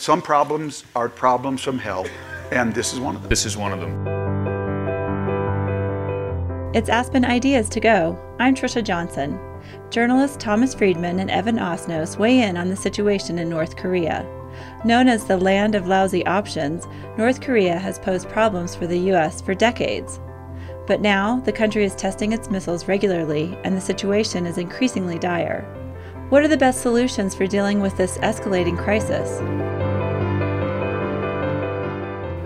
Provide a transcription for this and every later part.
Some problems are problems from hell, and this is one of them. This is one of them. It's Aspen Ideas to Go. I'm Trisha Johnson. Journalists Thomas Friedman and Evan Osnos weigh in on the situation in North Korea. Known as the land of lousy options, North Korea has posed problems for the U.S. for decades. But now, the country is testing its missiles regularly, and the situation is increasingly dire. What are the best solutions for dealing with this escalating crisis?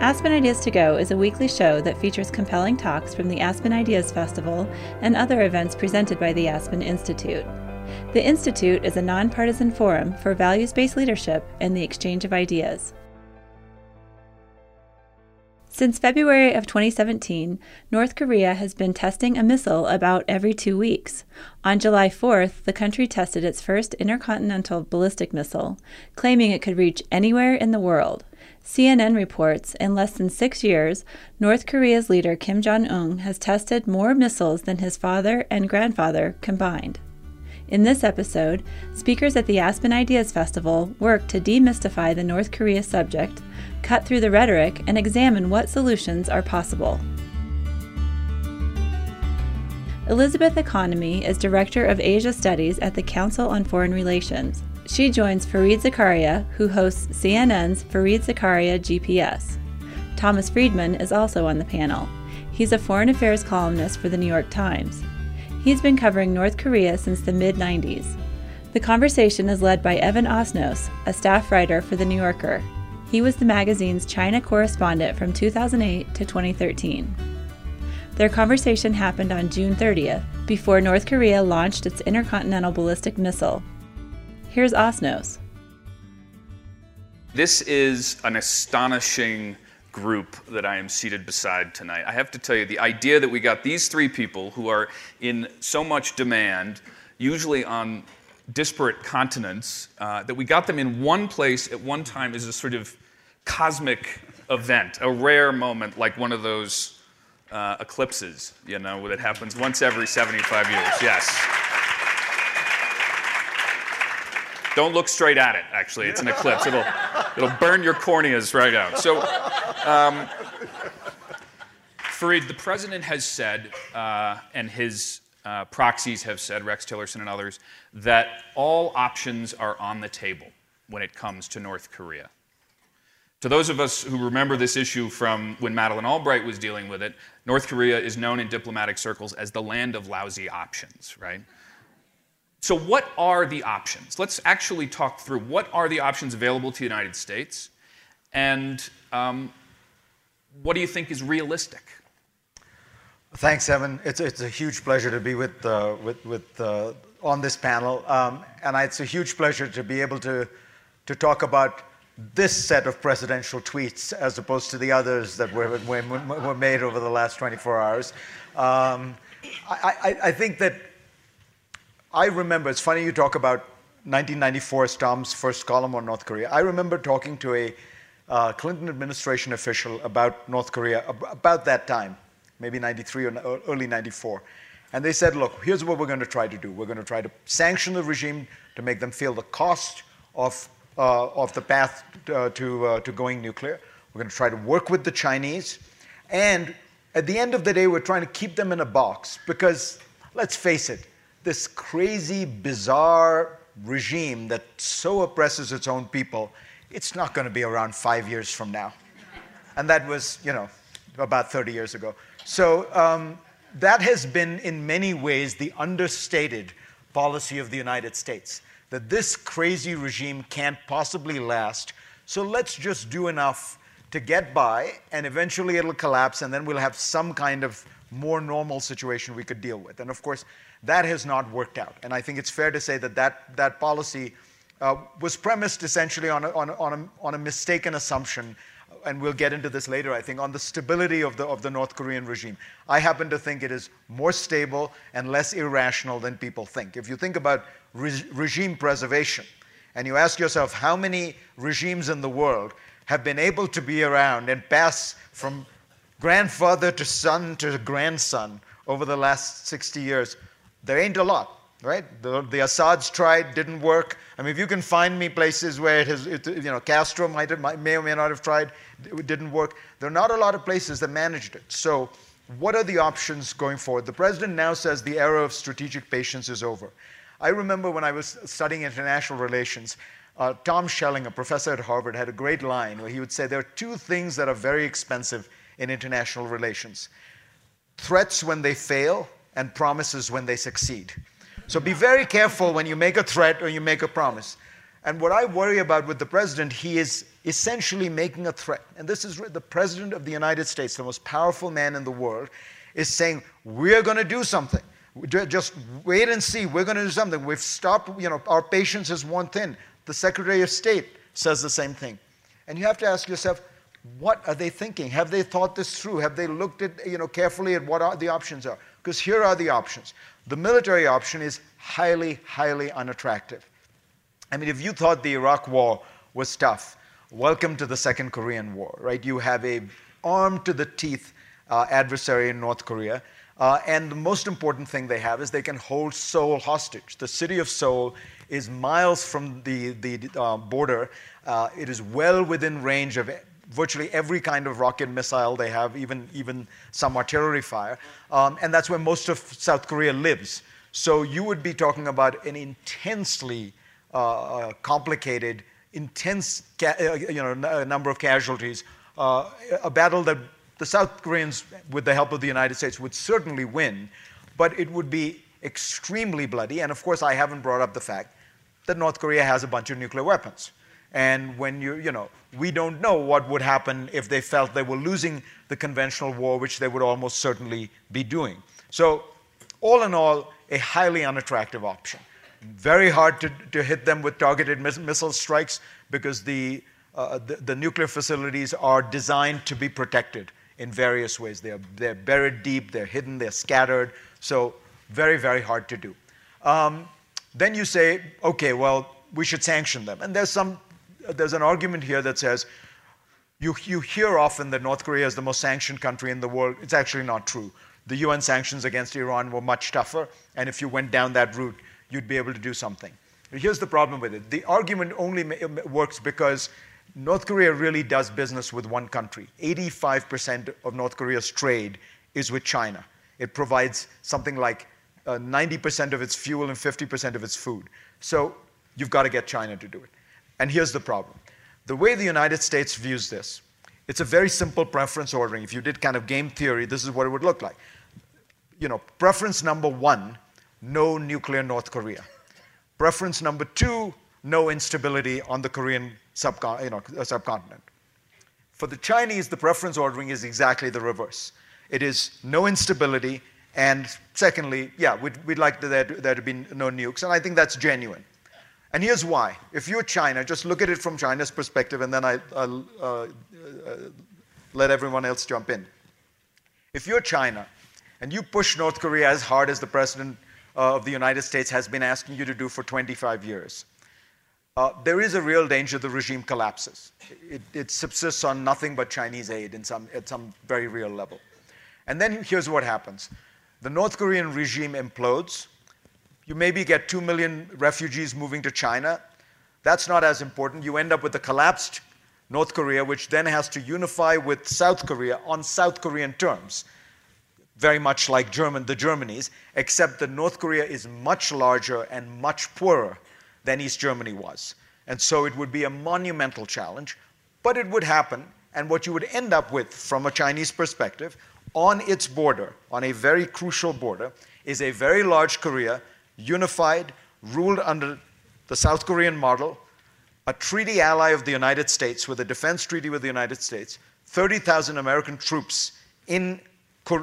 Aspen Ideas to Go is a weekly show that features compelling talks from the Aspen Ideas Festival and other events presented by the Aspen Institute. The Institute is a nonpartisan forum for values based leadership and the exchange of ideas. Since February of 2017, North Korea has been testing a missile about every two weeks. On July 4th, the country tested its first intercontinental ballistic missile, claiming it could reach anywhere in the world. CNN reports in less than six years, North Korea's leader Kim Jong un has tested more missiles than his father and grandfather combined. In this episode, speakers at the Aspen Ideas Festival work to demystify the North Korea subject, cut through the rhetoric, and examine what solutions are possible. Elizabeth Economy is Director of Asia Studies at the Council on Foreign Relations. She joins Fareed Zakaria, who hosts CNN's Fareed Zakaria GPS. Thomas Friedman is also on the panel. He's a foreign affairs columnist for the New York Times. He's been covering North Korea since the mid 90s. The conversation is led by Evan Osnos, a staff writer for The New Yorker. He was the magazine's China correspondent from 2008 to 2013. Their conversation happened on June 30th, before North Korea launched its intercontinental ballistic missile, Here's Osnos. This is an astonishing group that I am seated beside tonight. I have to tell you, the idea that we got these three people who are in so much demand, usually on disparate continents, uh, that we got them in one place at one time is a sort of cosmic event, a rare moment like one of those uh, eclipses, you know, that happens once every 75 years. Yes. Don't look straight at it, actually. It's an eclipse. It'll, it'll burn your corneas right out. So, um, the president has said, uh, and his uh, proxies have said, Rex Tillerson and others, that all options are on the table when it comes to North Korea. To those of us who remember this issue from when Madeleine Albright was dealing with it, North Korea is known in diplomatic circles as the land of lousy options, right? So, what are the options? Let's actually talk through what are the options available to the United States, and um, what do you think is realistic? Thanks, Evan. It's, it's a huge pleasure to be with, uh, with, with uh, on this panel, um, and it's a huge pleasure to be able to, to talk about this set of presidential tweets as opposed to the others that were, were, were made over the last 24 hours. Um, I, I, I think that I remember, it's funny you talk about 1994 as Tom's first column on North Korea. I remember talking to a uh, Clinton administration official about North Korea about that time, maybe 93 or early 94. And they said, look, here's what we're going to try to do. We're going to try to sanction the regime to make them feel the cost of, uh, of the path uh, to, uh, to going nuclear. We're going to try to work with the Chinese. And at the end of the day, we're trying to keep them in a box because, let's face it, this crazy, bizarre regime that so oppresses its own people, it's not going to be around five years from now. And that was, you know, about 30 years ago. So um, that has been, in many ways, the understated policy of the United States that this crazy regime can't possibly last. So let's just do enough to get by, and eventually it'll collapse, and then we'll have some kind of more normal situation we could deal with. And of course, that has not worked out. And I think it's fair to say that that, that policy uh, was premised essentially on a, on, a, on, a, on a mistaken assumption and we'll get into this later, I think, on the stability of the, of the North Korean regime. I happen to think it is more stable and less irrational than people think. If you think about re- regime preservation, and you ask yourself how many regimes in the world have been able to be around and pass from grandfather to son to grandson over the last 60 years, there ain't a lot. right? The, the Assads tried, didn't work. I mean, if you can find me places where it has, it, you know, Castro might, have, may or may not have tried, it didn't work. There are not a lot of places that managed it. So, what are the options going forward? The president now says the era of strategic patience is over. I remember when I was studying international relations, uh, Tom Schelling, a professor at Harvard, had a great line where he would say there are two things that are very expensive in international relations threats when they fail and promises when they succeed. So be very careful when you make a threat or you make a promise. And what I worry about with the president, he is essentially making a threat. And this is the president of the United States, the most powerful man in the world, is saying, We're going to do something. Just wait and see. We're going to do something. We've stopped, you know, our patience is worn thin. The Secretary of State says the same thing. And you have to ask yourself, what are they thinking? Have they thought this through? Have they looked at, you know, carefully at what are the options are? Because here are the options. The military option is highly, highly unattractive. I mean, if you thought the Iraq war was tough, welcome to the Second Korean War, right? You have a armed to the teeth uh, adversary in North Korea. Uh, and the most important thing they have is they can hold Seoul hostage. The city of Seoul is miles from the, the uh, border. Uh, it is well within range of virtually every kind of rocket missile they have, even, even some artillery fire. Um, and that's where most of South Korea lives. So you would be talking about an intensely uh, uh complicated, intense uh, you know, n- number of casualties, uh, a battle that the South Koreans, with the help of the United States, would certainly win, but it would be extremely bloody. And of course, I haven't brought up the fact that North Korea has a bunch of nuclear weapons. And when you, you know, we don't know what would happen if they felt they were losing the conventional war, which they would almost certainly be doing. So, all in all, a highly unattractive option. Very hard to, to hit them with targeted miss- missile strikes because the, uh, the, the nuclear facilities are designed to be protected in various ways. They're, they're buried deep, they're hidden, they're scattered. So, very, very hard to do. Um, then you say, okay, well, we should sanction them. And there's, some, there's an argument here that says, you, you hear often that North Korea is the most sanctioned country in the world. It's actually not true. The UN sanctions against Iran were much tougher, and if you went down that route, you'd be able to do something. But here's the problem with it the argument only works because North Korea really does business with one country. 85% of North Korea's trade is with China. It provides something like uh, 90% of its fuel and 50% of its food. So you've got to get China to do it. And here's the problem the way the United States views this, it's a very simple preference ordering. If you did kind of game theory, this is what it would look like. You know, preference number one, no nuclear North Korea. Preference number two, no instability on the Korean subcon- you know, subcontinent. For the Chinese, the preference ordering is exactly the reverse. It is no instability, and secondly, yeah, we'd, we'd like there to, there to be no nukes, and I think that's genuine. And here's why. If you're China, just look at it from China's perspective, and then I, will uh, uh, let everyone else jump in. If you're China, and you push North Korea as hard as the President uh, of the United States has been asking you to do for 25 years, uh, there is a real danger the regime collapses. It, it, subsists on nothing but Chinese aid in some, at some very real level. And then here's what happens the North Korean regime implodes. You maybe get 2 million refugees moving to China. That's not as important. You end up with a collapsed North Korea, which then has to unify with South Korea on South Korean terms, very much like German, the Germanies, except that North Korea is much larger and much poorer than East Germany was. And so it would be a monumental challenge, but it would happen. And what you would end up with, from a Chinese perspective, on its border, on a very crucial border, is a very large Korea, unified, ruled under the South Korean model, a treaty ally of the United States with a defense treaty with the United States, 30,000 American troops in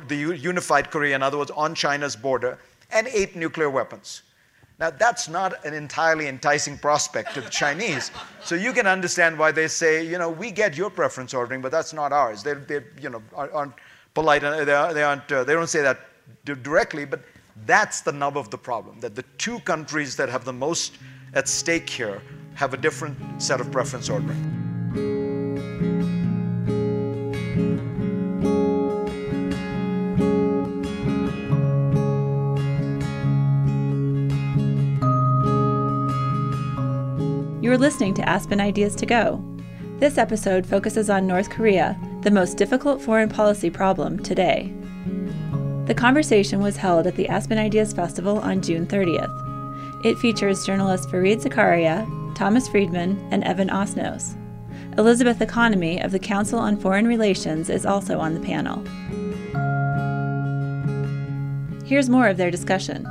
the unified Korea, in other words, on China's border, and eight nuclear weapons. Now, that's not an entirely enticing prospect to the Chinese. So you can understand why they say, you know, we get your preference ordering, but that's not ours. They, they you know, aren't polite. They, aren't, uh, they don't say that directly, but that's the nub of the problem, that the two countries that have the most at stake here have a different set of preference ordering. You're listening to Aspen Ideas to Go. This episode focuses on North Korea, the most difficult foreign policy problem today. The conversation was held at the Aspen Ideas Festival on June 30th. It features journalists Fareed Zakaria, Thomas Friedman, and Evan Osnos. Elizabeth Economy of the Council on Foreign Relations is also on the panel. Here's more of their discussion.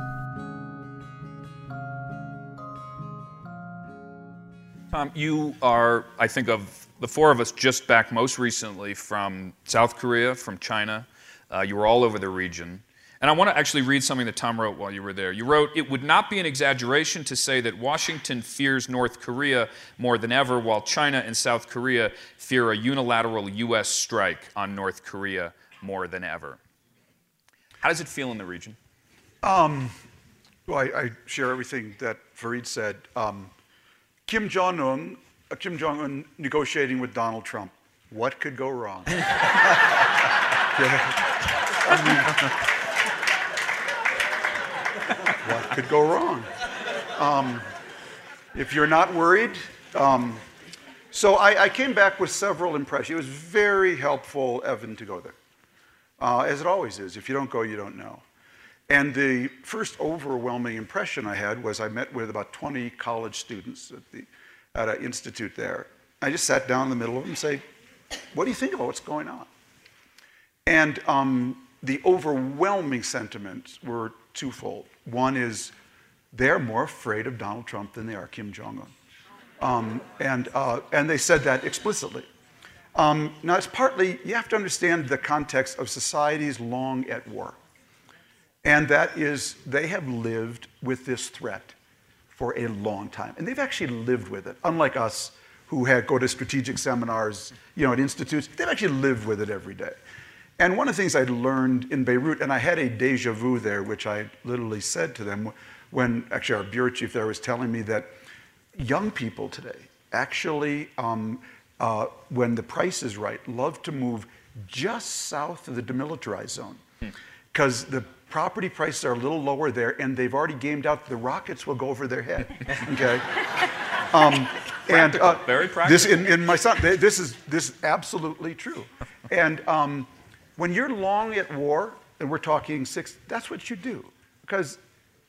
Tom, you are, I think, of the four of us just back most recently from South Korea, from China. Uh, you were all over the region. And I want to actually read something that Tom wrote while you were there. You wrote, It would not be an exaggeration to say that Washington fears North Korea more than ever, while China and South Korea fear a unilateral U.S. strike on North Korea more than ever. How does it feel in the region? Um, well, I, I, share everything that Fareed said. Um, Kim Jong Un, uh, Kim Jong Un negotiating with Donald Trump. What could go wrong? okay. What could go wrong? Um, if you're not worried, um, so I, I, came back with several impressions. It was very helpful, Evan, to go there, uh, as it always is. If you don't go, you don't know. And the first overwhelming impression I had was I met with about 20 college students at, the, at an institute there. I just sat down in the middle of them and say, what do you think about what's going on? And um, the overwhelming sentiments were twofold. One is they're more afraid of Donald Trump than they are Kim Jong un. Um, and, uh, and they said that explicitly. Um, now, it's partly, you have to understand the context of societies long at war. And that is, they have lived with this threat for a long time. And they've actually lived with it, unlike us who had, go to strategic seminars, you know, at institutes. They've actually lived with it every day. And one of the things I'd learned in Beirut, and I had a deja vu there, which I literally said to them when actually our bureau chief there was telling me that young people today actually, um, uh, when the price is right, love to move just south of the demilitarized zone. Because the property prices are a little lower there, and they've already gamed out the rockets will go over their head. Okay. Um, and uh, very practical. This in, in, my son, this is this is absolutely true. And um, when you're long at war, and we're talking six, that's what you do, because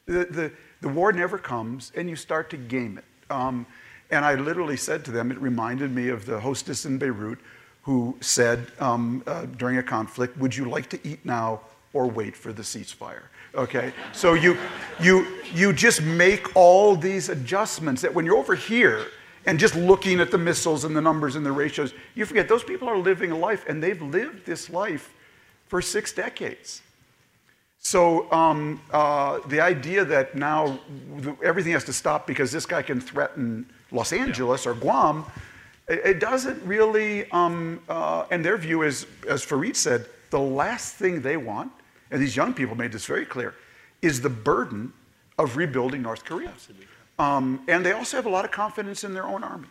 the the, the war never comes, and you start to game it. Um, and I literally said to them, it reminded me of the hostess in Beirut who said um, uh, during a conflict, "Would you like to eat now or wait for the ceasefire. Okay? So you, you, you just make all these adjustments that when you're over here and just looking at the missiles and the numbers and the ratios, you forget those people are living a life and they've lived this life for six decades. So um, uh, the idea that now everything has to stop because this guy can threaten Los Angeles yeah. or Guam, it, it doesn't really, um, uh, and their view is, as Fareed said, the last thing they want and these young people made this very clear, is the burden of rebuilding North Korea. Um, and they also have a lot of confidence in their own army.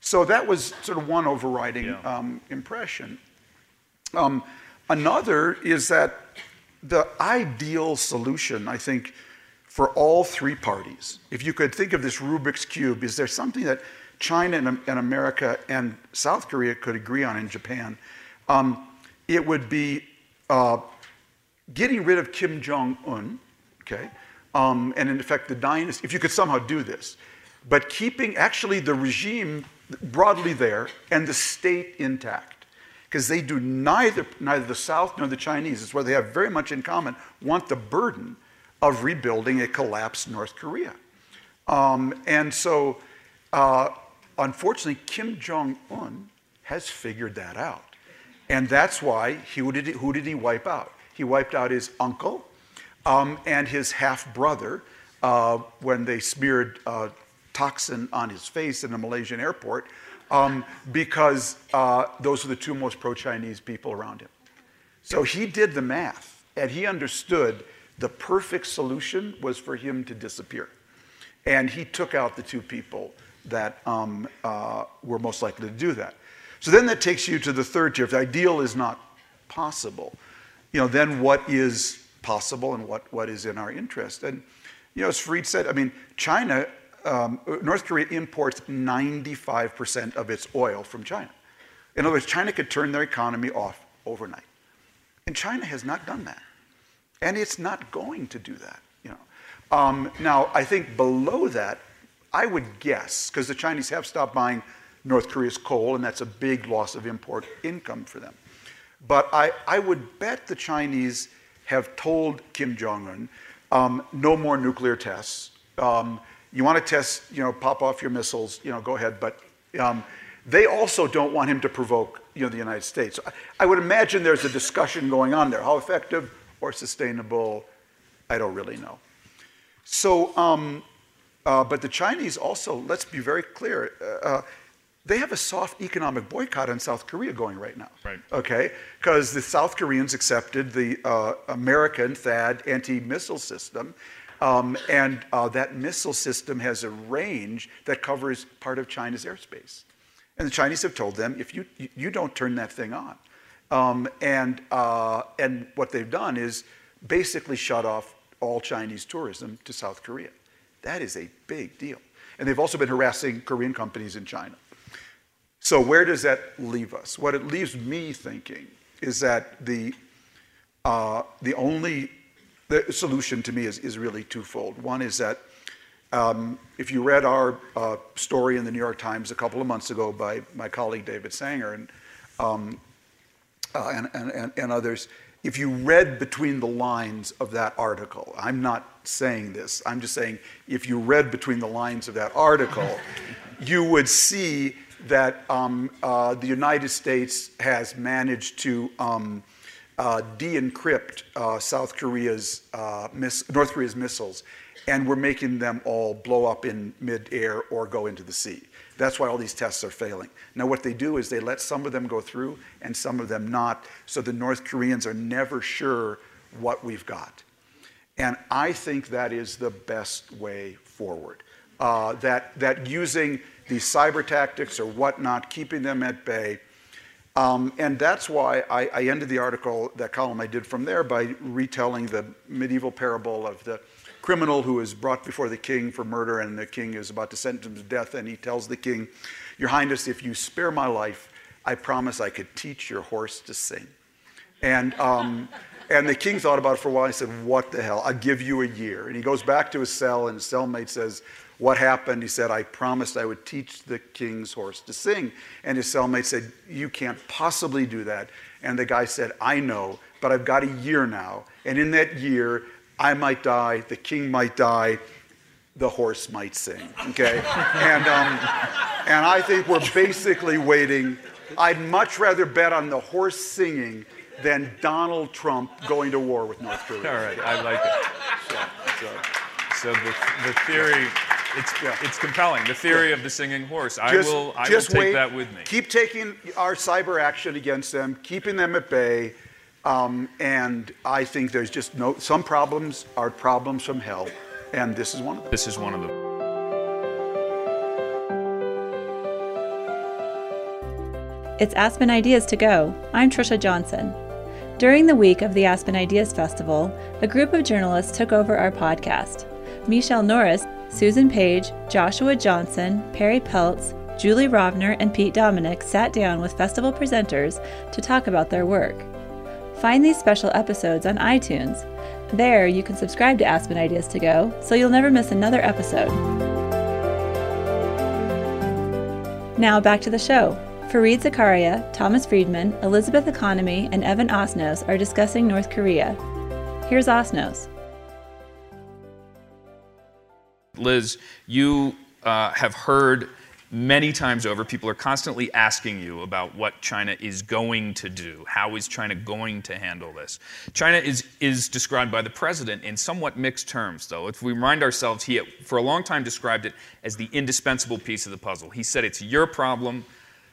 So that was sort of one overriding yeah. um, impression. Um, another is that the ideal solution, I think, for all three parties, if you could think of this Rubik's Cube, is there something that China and, America and South Korea could agree on in Japan? Um, it would be uh, getting rid of Kim Jong un, okay, um, and in effect the dynasty, if you could somehow do this, but keeping actually the regime broadly there and the state intact. Because they do neither, neither the South nor the Chinese, it's what they have very much in common, want the burden of rebuilding a collapsed North Korea. Um, and so, uh, unfortunately, Kim Jong un has figured that out. And that's why, he, who, did he, who did he wipe out? He wiped out his uncle um, and his half brother uh, when they smeared uh, toxin on his face in a Malaysian airport um, because uh, those are the two most pro Chinese people around him. So he did the math and he understood the perfect solution was for him to disappear. And he took out the two people that um, uh, were most likely to do that. So then that takes you to the third tier. If the ideal is not possible, you know, then what is possible and what, what is in our interest. And, you know, as Fareed said, I mean, China um, North Korea imports 95% of its oil from China. In other words, China could turn their economy off overnight. And China has not done that. And it's not going to do that. You know. Um, now, I think below that, I would guess, because the Chinese have stopped buying North Korea's coal, and that's a big loss of import income for them. But I, I would bet the Chinese have told Kim Jong un um, no more nuclear tests. Um, you want to test, you know, pop off your missiles, you know, go ahead. But um, they also don't want him to provoke, you know, the United States. I, I would imagine there's a discussion going on there. How effective or sustainable, I don't really know. So, um, uh, but the Chinese also, let's be very clear, uh, uh they have a soft economic boycott on South Korea going right now. Right. Okay? Because the South Koreans accepted the uh, American THAAD anti missile system. Um, and uh, that missile system has a range that covers part of China's airspace. And the Chinese have told them, if you, you don't turn that thing on. Um, and, uh, and what they've done is basically shut off all Chinese tourism to South Korea. That is a big deal. And they've also been harassing Korean companies in China. So, where does that leave us? What it leaves me thinking is that the, uh, the only the solution to me is, is really twofold. One is that um, if you read our uh, story in the New York Times a couple of months ago by my colleague David Sanger and, um, uh, and, and, and, others, if you read between the lines of that article, I'm not saying this, I'm just saying if you read between the lines of that article, you would see that um, uh, the United States has managed to um, uh, de-encrypt uh, South Korea's uh, North Korea's missiles, and we're making them all blow up in mid-air or go into the sea. That's why all these tests are failing. Now, what they do is they let some of them go through and some of them not, so the North Koreans are never sure what we've got. And I think that is the best way forward. Uh, that, that using these cyber tactics or whatnot, keeping them at bay. Um, and that's why I, I, ended the article, that column I did from there, by retelling the medieval parable of the criminal who is brought before the king for murder, and the king is about to sentence him to death, and he tells the king, Your Highness, if you spare my life, I promise I could teach your horse to sing. And, um, and the king thought about it for a while. He said, What the hell? I'll give you a year. And he goes back to his cell, and his cellmate says, what happened? He said, I promised I would teach the king's horse to sing. And his cellmate said, You can't possibly do that. And the guy said, I know, but I've got a year now. And in that year, I might die, the king might die, the horse might sing. Okay? and, um, and I think we're basically waiting. I'd much rather bet on the horse singing than Donald Trump going to war with North Korea. All right, I like it. So, so, so the, the theory it's, yeah. it's compelling. The theory yeah. of the singing horse. I just, will, I will take wait. that with me. Keep taking our cyber action against them, keeping them at bay. Um, and I think there's just no, some problems are problems from hell. And this is one of them. This is one of them. It's Aspen Ideas to Go. I'm Trisha Johnson. During the week of the Aspen Ideas Festival, a group of journalists took over our podcast. Michelle Norris Susan Page, Joshua Johnson, Perri Peltz, Julie Rovner, and Pete Dominick sat down with festival presenters to talk about their work. Find these special episodes on iTunes. There, you can subscribe to Aspen Ideas to Go so you'll never miss another episode. Now back to the show. Fareed Zakaria, Thomas Friedman, Elizabeth Economy, and Evan Osnos are discussing North Korea. Here's Osnos. Liz, you uh, have heard many times over, people are constantly asking you about what China is going to do. How is China going to handle this? China is, is described by the president in somewhat mixed terms, though. If we remind ourselves, he for a long time described it as the indispensable piece of the puzzle. He said, It's your problem,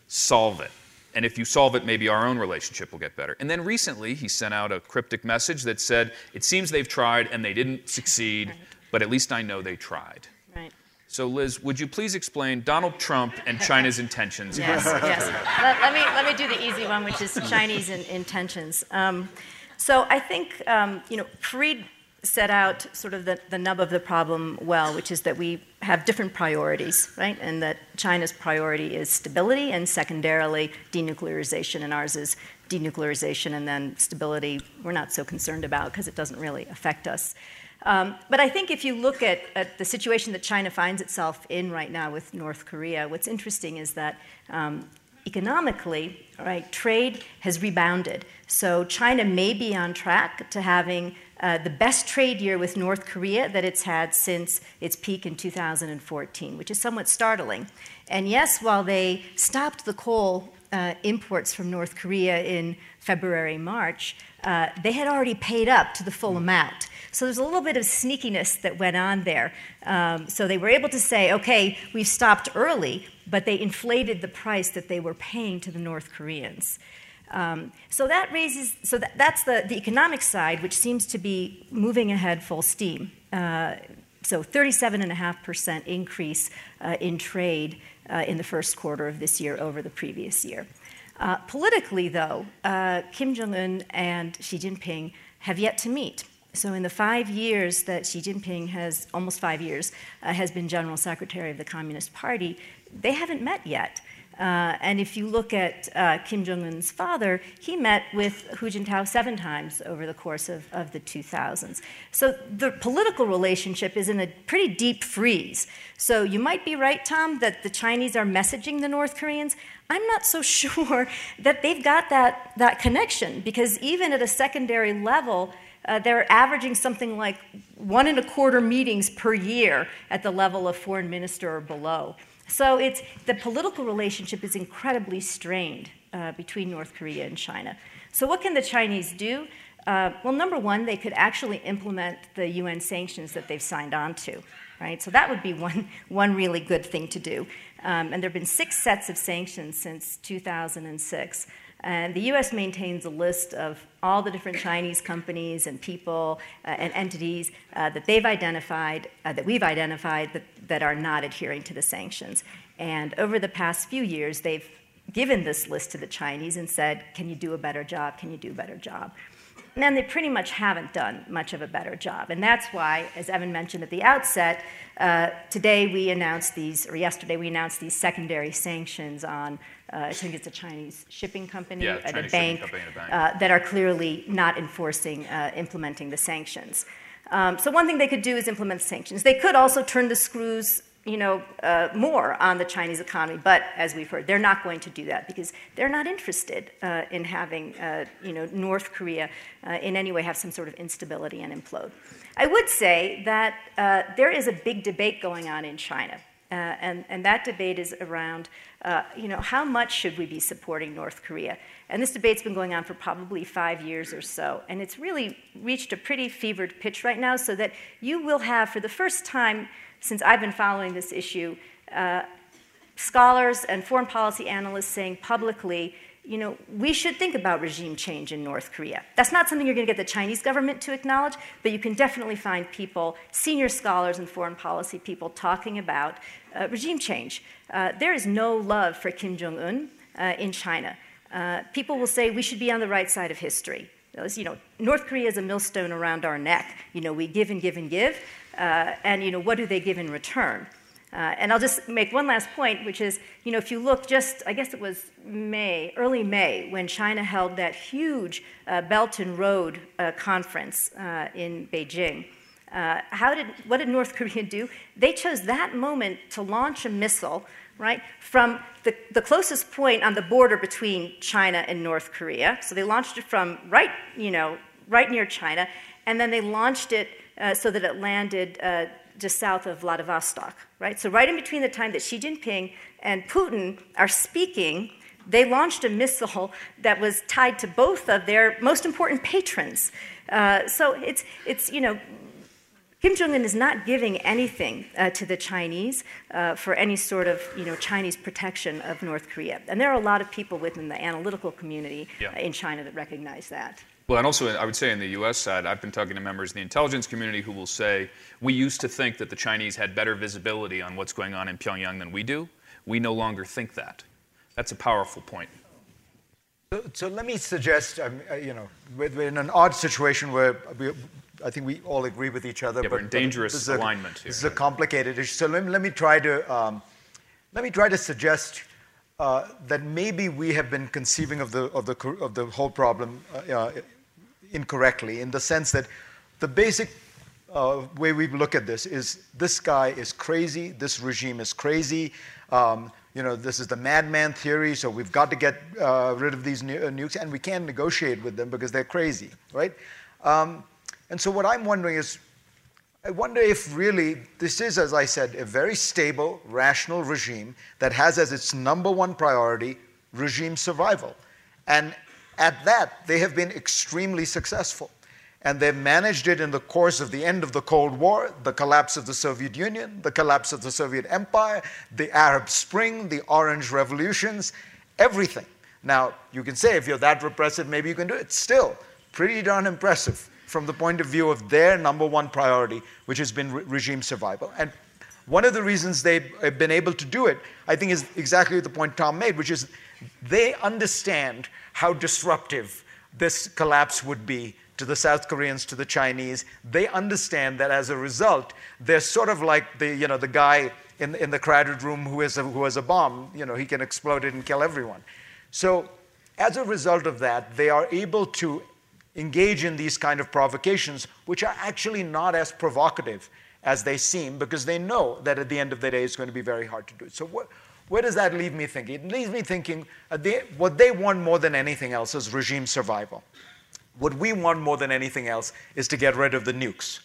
solve it. And if you solve it, maybe our own relationship will get better. And then recently, he sent out a cryptic message that said, It seems they've tried and they didn't succeed. But at least I know they tried. Right. So, Liz, would you please explain Donald Trump and China's intentions? yes, yes. Let, let, me, let me do the easy one, which is Chinese in, intentions. Um, so I think, um, you know, Fareed set out sort of the, the nub of the problem well, which is that we have different priorities, right? And that China's priority is stability and secondarily denuclearization, and ours is denuclearization and then stability we're not so concerned about because it doesn't really affect us. Um, but I think if you look at, at, the situation that China finds itself in right now with North Korea, what's interesting is that um, economically, right, trade has rebounded. So China may be on track to having uh, the best trade year with North Korea that it's had since its peak in 2014, which is somewhat startling. And yes, while they stopped the coal uh, imports from North Korea in February, March, uh, they had already paid up to the full amount. So there's a little bit of sneakiness that went on there. Um, so they were able to say, okay, we've stopped early, but they inflated the price that they were paying to the North Koreans. Um, so that raises, so that, that's the, the economic side, which seems to be moving ahead full steam. Uh, so 37.5% increase uh, in trade uh, in the first quarter of this year over the previous year. Uh, politically, though, uh, Kim Jong un and Xi Jinping have yet to meet. So, in the five years that Xi Jinping has, almost five years, uh, has been General Secretary of the Communist Party, they haven't met yet. Uh, and if you look at uh, Kim Jong un's father, he met with Hu Jintao seven times over the course of, of the 2000s. So the political relationship is in a pretty deep freeze. So you might be right, Tom, that the Chinese are messaging the North Koreans. I'm not so sure that they've got that, that connection because even at a secondary level, uh, they're averaging something like one and a quarter meetings per year at the level of foreign minister or below. So it's, the political relationship is incredibly strained uh, between North Korea and China. So, what can the Chinese do? Uh, well, number one, they could actually implement the UN sanctions that they've signed on to, right? So that would be one, one really good thing to do. Um, and there have been six sets of sanctions since 2006. And the US maintains a list of all the different Chinese companies and people uh, and entities uh, that they've identified, uh, that we've identified, that, that are not adhering to the sanctions. And over the past few years, they've given this list to the Chinese and said, Can you do a better job? Can you do a better job? And then they pretty much haven't done much of a better job. And that's why, as Evan mentioned at the outset, uh, today we announced these, or yesterday we announced these secondary sanctions on, uh, I think it's a Chinese shipping company yeah, at Chinese a bank, company a bank. uh, that are clearly not enforcing, uh, implementing the sanctions. Um, so one thing they could do is implement sanctions. They could also turn the screws you know, uh, more on the Chinese economy. But as we've heard, they're not going to do that because they're not interested uh, in having, uh, you know, North Korea uh, in any way have some sort of instability and implode. I would say that uh, there is a big debate going on in China. Uh, and, and that debate is around, you know, how much should we be supporting North Korea? And this debate's been going on for probably five years or so. And it's really reached a pretty fevered pitch right now, so that you will have, for the first time, since I've been following this issue, uh, scholars and foreign policy analysts saying publicly, you know, we should think about regime change in North Korea. That's not something you're going to get the Chinese government to acknowledge, but you can definitely find people, senior scholars and foreign policy people, talking about uh, regime change. Uh, there is no love for Kim Jong un uh, in China. Uh, people will say we should be on the right side of history. You know, North Korea is a millstone around our neck. You know, we give and give and give. Uh, and you know, what do they give in return? Uh, and I'll just make one last point, which is, you know, if you look just, I guess it was May, early May, when China held that huge uh, Belt and Road uh, conference uh, in Beijing. Uh, how did, what did North Korea do? They chose that moment to launch a missile, right, from the, the closest point on the border between China and North Korea. So they launched it from right, you know, right near China, and then they launched it uh, so that it landed just south of Vladivostok, right? So, right in between the time that Xi Jinping and Putin are speaking, they launched a missile that was tied to both of their most important patrons. Uh, so, it's, it's, you know, Kim Jong Un is not giving anything uh, to the Chinese uh, for any sort of you know, Chinese protection of North Korea. And there are a lot of people within the analytical community yeah. in China that recognize that. Well, and also, I would say in the US side, I've been talking to members of the intelligence community who will say, we used to think that the Chinese had better visibility on what's going on in Pyongyang than we do. We no longer think that. That's a powerful point. So, so let me suggest, um, uh, you know, we're, we're, in an odd situation where we, I think we all agree with each other. Yeah, we're in dangerous this is a- alignment here. This is a complicated issue. So let me, let me try to um, let me try to suggest uh, that maybe we have been conceiving of the of the of the whole problem uh, uh, incorrectly in the sense that the basic uh, way we look at this is this guy is crazy, this regime is crazy. Um, you know, this is the madman theory, so we've got to get uh, rid of these nu- uh, nukes, and we can't negotiate with them because they're crazy, right? Um, and so what I'm wondering is, I wonder if really this is, as I said, a very stable, rational regime that has as its number one priority regime survival. And at that, they have been extremely successful. And they've managed it in the course of the end of the Cold War, the collapse of the Soviet Union, the collapse of the Soviet Empire, the Arab Spring, the Orange Revolutions, everything. Now, you can say if you're that repressive, maybe you can do it. Still, pretty darn impressive from the point of view of their number one priority, which has been re- regime survival. And one of the reasons they've been able to do it, I think, is exactly the point Tom made, which is they understand how disruptive this collapse would be to the South Koreans, to the Chinese. They understand that as a result, they're sort of like the, you know, the guy in, in the crowded room who has, a, who has a bomb. You know, he can explode it and kill everyone. So as a result of that, they are able to engage in these kind of provocations, which are actually not as provocative as they seem, because they know that at the end of the day it's going to be very hard to do it. So what, where does that leave me thinking? It leaves me thinking uh, they, what they want more than anything else is regime survival. What we want more than anything else is to get rid of the nukes.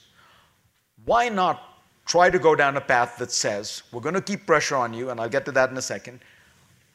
Why not try to go down a path that says, we're going to keep pressure on you, and I'll get to that in a second,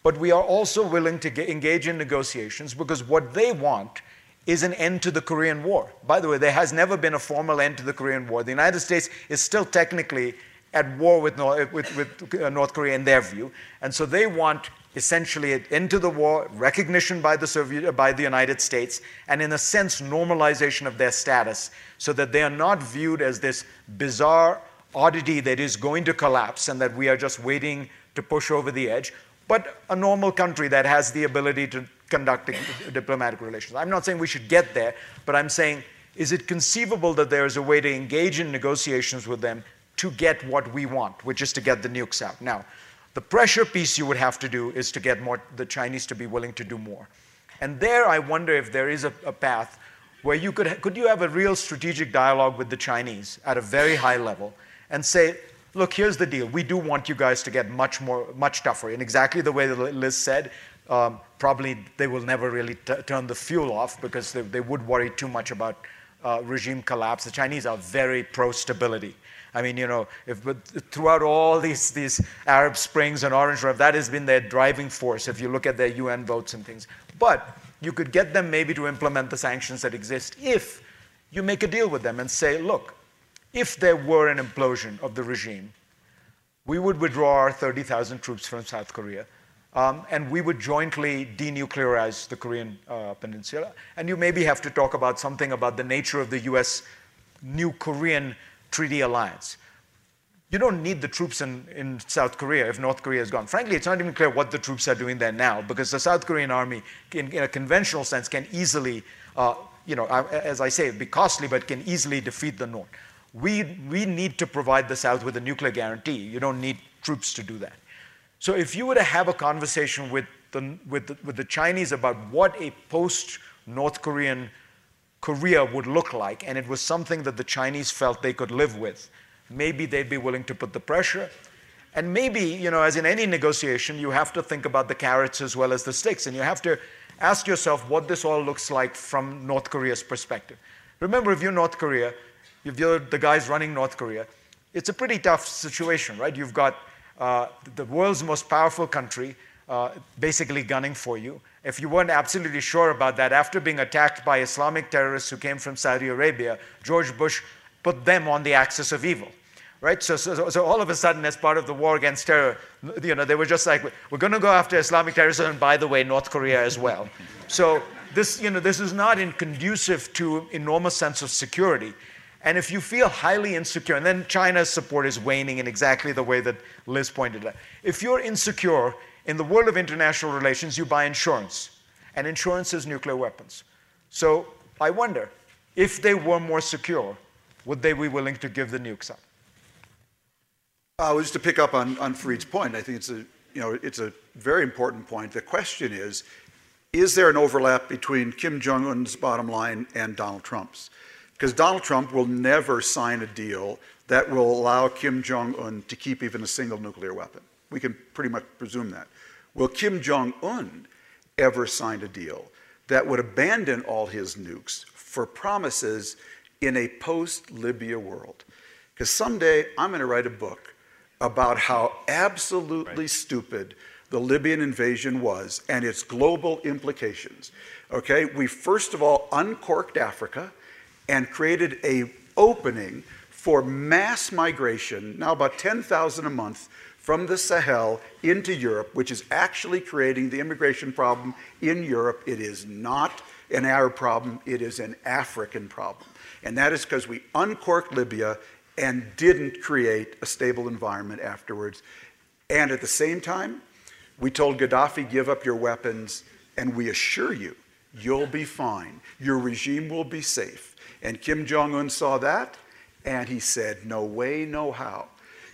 but we are also willing to engage in negotiations because what they want is an end to the Korean War. By the way, there has never been a formal end to the Korean War. The United States is still technically at war with, North, with, with uh, North Korea in their view, and so they want essentially an end to the war, recognition by the Soviet, by the United States, and in a sense normalization of their status, so that they are not viewed as this bizarre oddity that is going to collapse and that we are just waiting to push over the edge, but a normal country that has the ability to conduct diplomatic relations. I'm not saying we should get there, but I'm saying, is it conceivable that there is a way to engage in negotiations with them to get what we want, which is to get the nukes out? Now, the pressure piece you would have to do is to get more, the Chinese to be willing to do more. And there, I wonder if there is a, a path where you could, could you have a real strategic dialogue with the Chinese at a very high level and say, look, here's the deal. We do want you guys to get much more, much tougher. In exactly the way that Liz said, um, probably they will never really turn the fuel off because they, they would worry too much about uh, regime collapse. The Chinese are very pro stability. I mean, you know, if, throughout all these, these Arab Springs and Orange Rev, that has been their driving force if you look at their UN votes and things. But you could get them maybe to implement the sanctions that exist if you make a deal with them and say, look, if there were an implosion of the regime, we would withdraw our 30,000 troops from South Korea. Um, and we would jointly denuclearize the Korean uh, peninsula. And you maybe have to talk about something about the nature of the US new Korean treaty alliance. You don't need the troops in, in South Korea if North Korea is gone. Frankly, it's not even clear what the troops are doing there now because the South Korean army, in, in a conventional sense, can easily, uh, you know, as I say, be costly, but can easily defeat the North. We, we need to provide the South with a nuclear guarantee. You don't need troops to do that. So if you were to have a conversation with the, with the, with the Chinese about what a post North Korean Korea would look like, and it was something that the Chinese felt they could live with, maybe they'd be willing to put the pressure. And maybe, you know, as in any negotiation, you have to think about the carrots as well as the sticks, and you have to ask yourself what this all looks like from North Korea's perspective. Remember, if you're North Korea, if you're the guys running North Korea, it's a pretty tough situation, right? You've got uh, the world's most powerful country uh, basically gunning for you. If you weren't absolutely sure about that, after being attacked by Islamic terrorists who came from Saudi Arabia, George Bush put them on the axis of evil. Right? So, so, so all of a sudden, as part of the war against terror, you know, they were just like, we're going to go after Islamic terrorism, and by the way, North Korea as well. So this, you know, this is not conducive to enormous sense of security. And if you feel highly insecure, and then China's support is waning in exactly the way that Liz pointed out. If you're insecure in the world of international relations, you buy insurance. And insurance is nuclear weapons. So I wonder if they were more secure, would they be willing to give the nukes up? Uh, well, just to pick up on, on Fareed's point, I think it's a, you know, it's a very important point. The question is, is there an overlap between Kim Jong-un's bottom line and Donald Trump's? Because Donald Trump will never sign a deal that will allow Kim Jong-un to keep even a single nuclear weapon. We can pretty much presume that. Will Kim Jong-un ever sign a deal that would abandon all his nukes for promises in a post-Libya world? Because someday I'm going to write a book about how absolutely right. stupid the Libyan invasion was and its global implications. Okay, we first of all uncorked Africa and created a opening for mass migration, now about 10,000 a month from the Sahel into Europe, which is actually creating the immigration problem in Europe. It is not an Arab problem, it is an African problem. And that is because we uncorked Libya and didn't create a stable environment afterwards. And at the same time, we told Gaddafi, give up your weapons, and we assure you, you'll be fine. Your regime will be safe. And Kim Jong un saw that, and he said, no way, no how.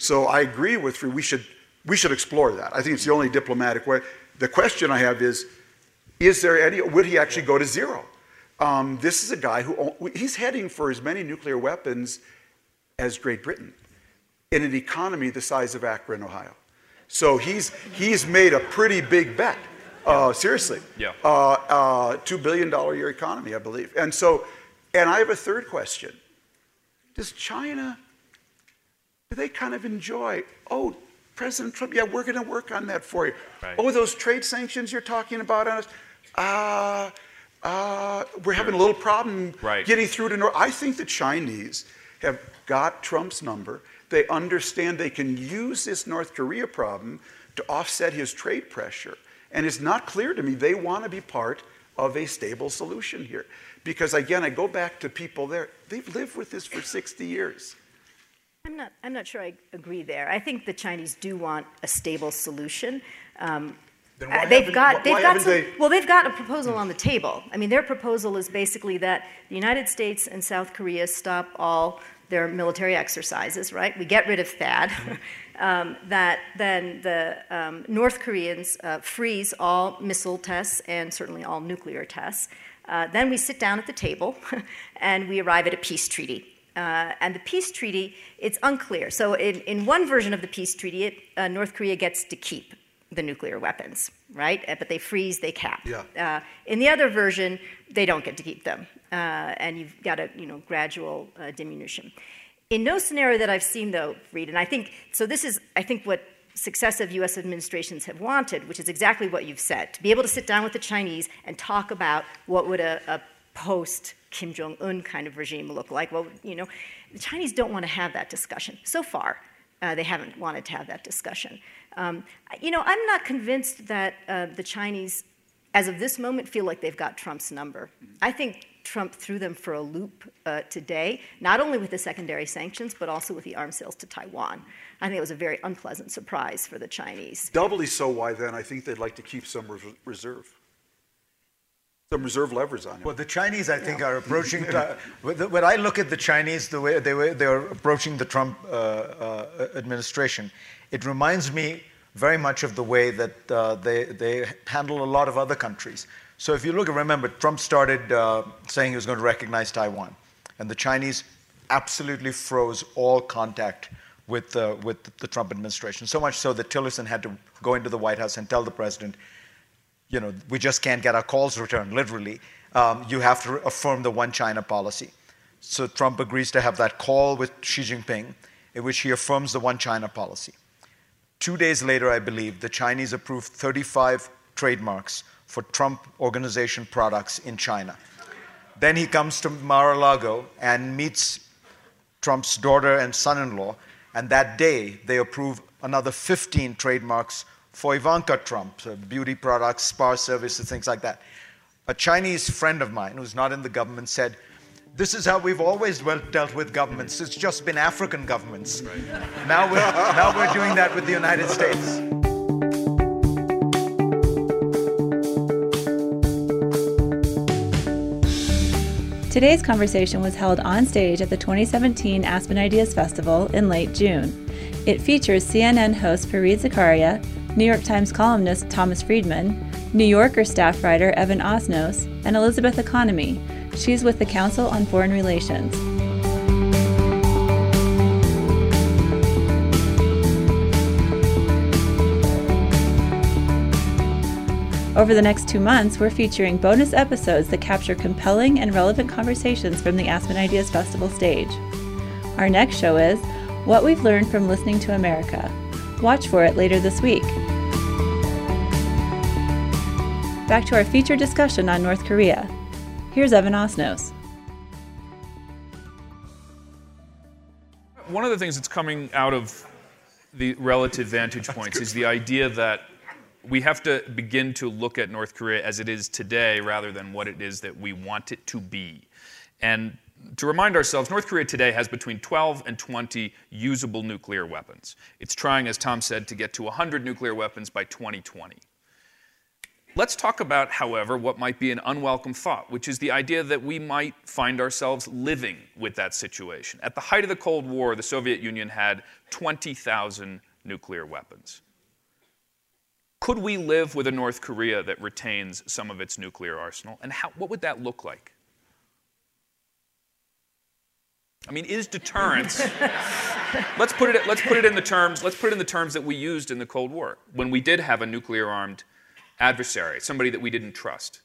So I agree with you. We should, we should explore that. I think it's the only diplomatic way. The question I have is, is there any, would he actually go to zero? Um, this is a guy who, he's heading for as many nuclear weapons as Great Britain in an economy the size of Akron, Ohio. So he's, he's made a pretty big bet. Uh, seriously. Yeah. Uh, uh, $2 billion a year economy, I believe. And so, and I have a third question. Does China, they kind of enjoy, oh, President Trump, yeah, we're going to work on that for you. Right. Oh, those trade sanctions you're talking about on us, uh, uh, we're having a little problem right. getting through to North. I think the Chinese have got Trump's number. They understand they can use this North Korea problem to offset his trade pressure. And it's not clear to me they want to be part of a stable solution here. Because again, I go back to people there, they've lived with this for 60 years. I'm not, I'm not sure I agree there. I think the Chinese do want a stable solution. Um, uh, they've got, they've got some, they... well, they've got a proposal on the table. I mean, their proposal is basically that the United States and South Korea stop all their military exercises, right? We get rid of THAAD. um, that then the um, North Koreans uh, freeze all missile tests and certainly all nuclear tests. Uh, then we sit down at the table and we arrive at a peace treaty. Uh, and the peace treaty, it's unclear. So, in, in one version of the peace treaty, it, uh, North Korea gets to keep the nuclear weapons, right? Uh, but they freeze, they cap. Yeah. Uh, in the other version, they don't get to keep them, uh, and you've got a you know gradual uh, diminution. In no scenario that I've seen, though, Reid, and I think so. This is, I think, what successive U.S. administrations have wanted, which is exactly what you've said: to be able to sit down with the Chinese and talk about what would a, a post Kim Jong Un kind of regime look like. Well, you know, the Chinese don't want to have that discussion. So far, uh, they haven't wanted to have that discussion. Um, you know, I'm not convinced that uh, the Chinese, as of this moment, feel like they've got Trump's number. I think Trump threw them for a loop uh, today, not only with the secondary sanctions, but also with the arms sales to Taiwan. I think it was a very unpleasant surprise for the Chinese. Doubly so, why then? I think they'd like to keep some reserve. Some reserve levers on it. Well, the Chinese, I think, yeah. are approaching. Uh, when I look at the Chinese, the way they were, they are approaching the Trump uh, uh, administration, it reminds me very much of the way that uh, they, they handle a lot of other countries. So if you look, remember, Trump started uh, saying he was going to recognize Taiwan, and the Chinese absolutely froze all contact with, uh, with the Trump administration. So much so that Tillerson had to go into the White House and tell the president, you know, we just can't get our calls returned, literally. Um, you have to affirm the one China policy. So Trump agrees to have that call with Xi Jinping, in which he affirms the one China policy. Two days later, I believe, the Chinese approved 35 trademarks for Trump Organization products in China. Then he comes to Mar a Lago and meets Trump's daughter and son in law, and that day they approve another 15 trademarks for Ivanka Trump, so beauty products, spa services, things like that. A Chinese friend of mine who's not in the government said, this is how we've always dealt with governments. It's just been African governments. Right. Now, we're, now we're doing that with the United States. Today's conversation was held on stage at the 2017 Aspen Ideas Festival in late June. It features CNN host Fareed Zakaria, New York Times columnist Thomas Friedman, New Yorker staff writer Evan Osnos, and Elizabeth Economy. She's with the Council on Foreign Relations. Over the next two months, we're featuring bonus episodes that capture compelling and relevant conversations from the Aspen Ideas Festival stage. Our next show is What We've Learned from Listening to America. Watch for it later this week. Back to our feature discussion on North Korea. Here's Evan Osnos. One of the things that's coming out of the relative vantage points is the idea that we have to begin to look at North Korea as it is today rather than what it is that we want it to be. And to remind ourselves, North Korea today has between 12 and 20 usable nuclear weapons. It's trying, as Tom said, to get to 100 nuclear weapons by 2020. Let's talk about, however, what might be an unwelcome thought, which is the idea that we might find ourselves living with that situation. At the height of the Cold War, the Soviet Union had 20,000 nuclear weapons. Could we live with a North Korea that retains some of its nuclear arsenal? And how, what would that look like? I mean, is deterrence? let's put it. Let's put it in the terms. Let's put it in the terms that we used in the Cold War when we did have a nuclear-armed adversary, somebody that we didn't trust.